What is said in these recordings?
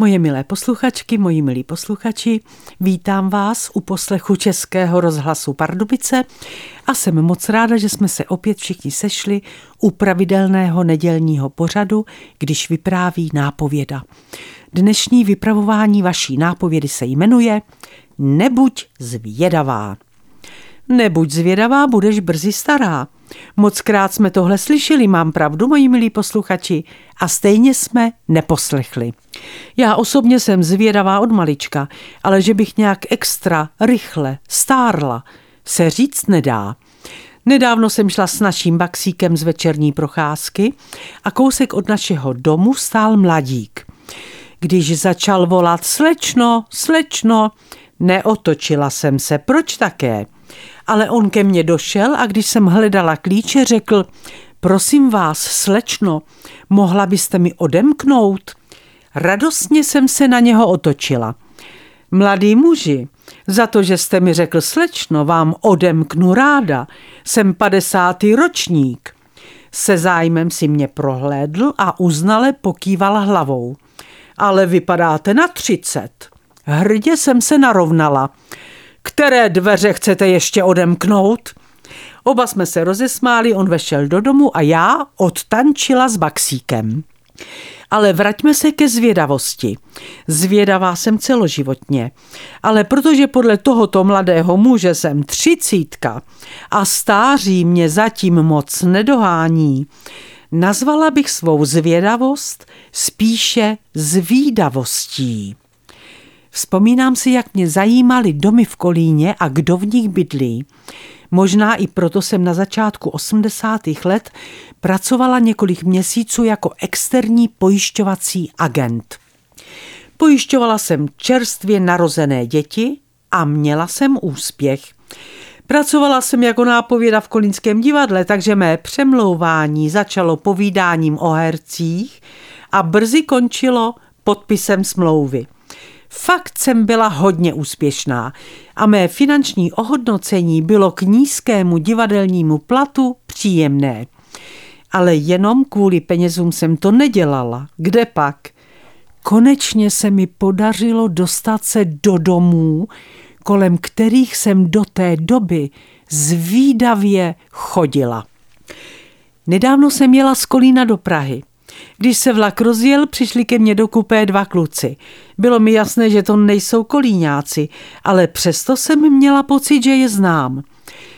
Moje milé posluchačky, moji milí posluchači, vítám vás u poslechu Českého rozhlasu Pardubice a jsem moc ráda, že jsme se opět všichni sešli u pravidelného nedělního pořadu, když vypráví nápověda. Dnešní vypravování vaší nápovědy se jmenuje Nebuď zvědavá. Nebuď zvědavá, budeš brzy stará. Mockrát jsme tohle slyšeli, mám pravdu, moji milí posluchači, a stejně jsme neposlechli. Já osobně jsem zvědavá od malička, ale že bych nějak extra, rychle, stárla, se říct nedá. Nedávno jsem šla s naším baxíkem z večerní procházky a kousek od našeho domu stál mladík. Když začal volat slečno, slečno, neotočila jsem se, proč také? Ale on ke mně došel a když jsem hledala klíče, řekl, prosím vás, slečno, mohla byste mi odemknout? Radostně jsem se na něho otočila. Mladý muži, za to, že jste mi řekl slečno, vám odemknu ráda. Jsem padesátý ročník. Se zájmem si mě prohlédl a uznale pokýval hlavou. Ale vypadáte na třicet. Hrdě jsem se narovnala. Které dveře chcete ještě odemknout? Oba jsme se rozesmáli, on vešel do domu a já odtančila s Baxíkem. Ale vraťme se ke zvědavosti. Zvědavá jsem celoživotně. Ale protože podle tohoto mladého muže jsem třicítka a stáří mě zatím moc nedohání, nazvala bych svou zvědavost spíše zvídavostí. Vzpomínám si, jak mě zajímaly domy v Kolíně a kdo v nich bydlí. Možná i proto jsem na začátku 80. let pracovala několik měsíců jako externí pojišťovací agent. Pojišťovala jsem čerstvě narozené děti a měla jsem úspěch. Pracovala jsem jako nápověda v Kolínském divadle, takže mé přemlouvání začalo povídáním o hercích a brzy končilo podpisem smlouvy. Fakt jsem byla hodně úspěšná a mé finanční ohodnocení bylo k nízkému divadelnímu platu příjemné. Ale jenom kvůli penězům jsem to nedělala. Kde pak? Konečně se mi podařilo dostat se do domů, kolem kterých jsem do té doby zvídavě chodila. Nedávno jsem jela z Kolína do Prahy. Když se vlak rozjel, přišli ke mně do kupé dva kluci. Bylo mi jasné, že to nejsou kolíňáci, ale přesto jsem měla pocit, že je znám.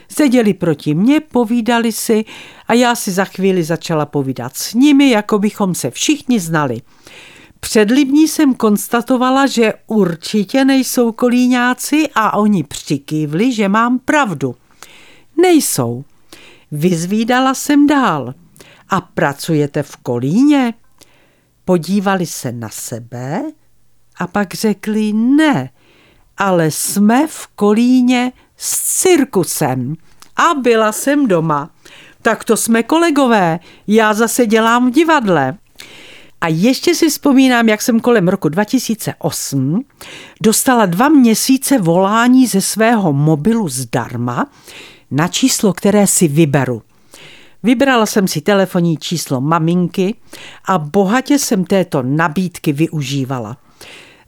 Seděli proti mně, povídali si a já si za chvíli začala povídat s nimi, jako bychom se všichni znali. Předlibní jsem konstatovala, že určitě nejsou kolíňáci a oni přikývli, že mám pravdu. Nejsou. Vyzvídala jsem dál a pracujete v Kolíně? Podívali se na sebe a pak řekli ne, ale jsme v Kolíně s cirkusem. A byla jsem doma. Tak to jsme kolegové, já zase dělám v divadle. A ještě si vzpomínám, jak jsem kolem roku 2008 dostala dva měsíce volání ze svého mobilu zdarma na číslo, které si vyberu. Vybrala jsem si telefonní číslo maminky a bohatě jsem této nabídky využívala.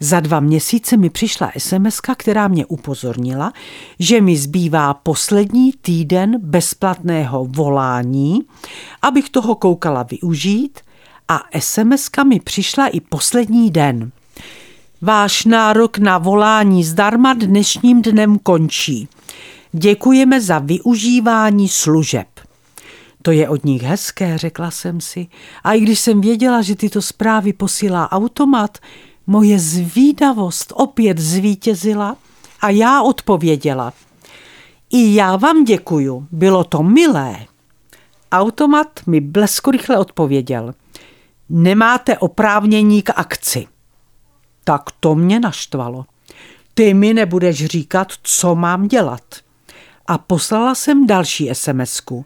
Za dva měsíce mi přišla sms která mě upozornila, že mi zbývá poslední týden bezplatného volání, abych toho koukala využít a sms mi přišla i poslední den. Váš nárok na volání zdarma dnešním dnem končí. Děkujeme za využívání služeb. To je od nich hezké, řekla jsem si. A i když jsem věděla, že tyto zprávy posílá automat, moje zvídavost opět zvítězila a já odpověděla. I já vám děkuju, bylo to milé. Automat mi blesko rychle odpověděl. Nemáte oprávnění k akci. Tak to mě naštvalo. Ty mi nebudeš říkat, co mám dělat. A poslala jsem další SMSku.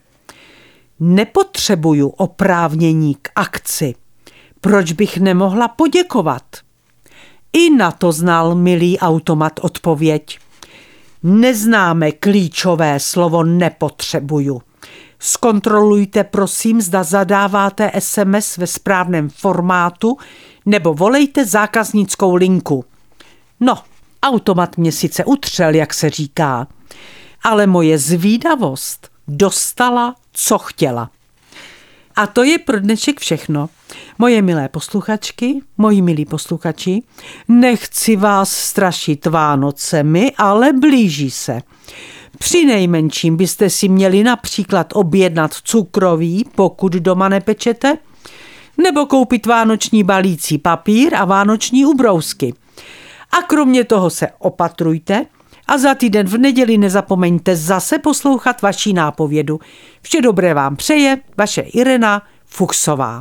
Nepotřebuju oprávnění k akci. Proč bych nemohla poděkovat? I na to znal milý automat odpověď. Neznáme klíčové slovo nepotřebuju. Zkontrolujte prosím, zda zadáváte SMS ve správném formátu nebo volejte zákaznickou linku. No, automat mě sice utřel, jak se říká, ale moje zvídavost dostala, co chtěla. A to je pro dnešek všechno. Moje milé posluchačky, moji milí posluchači, nechci vás strašit Vánocemi, ale blíží se. Při nejmenším byste si měli například objednat cukroví, pokud doma nepečete, nebo koupit vánoční balící papír a vánoční ubrousky. A kromě toho se opatrujte a za týden v neděli nezapomeňte zase poslouchat vaší nápovědu. Vše dobré vám přeje vaše Irena Fuchsová.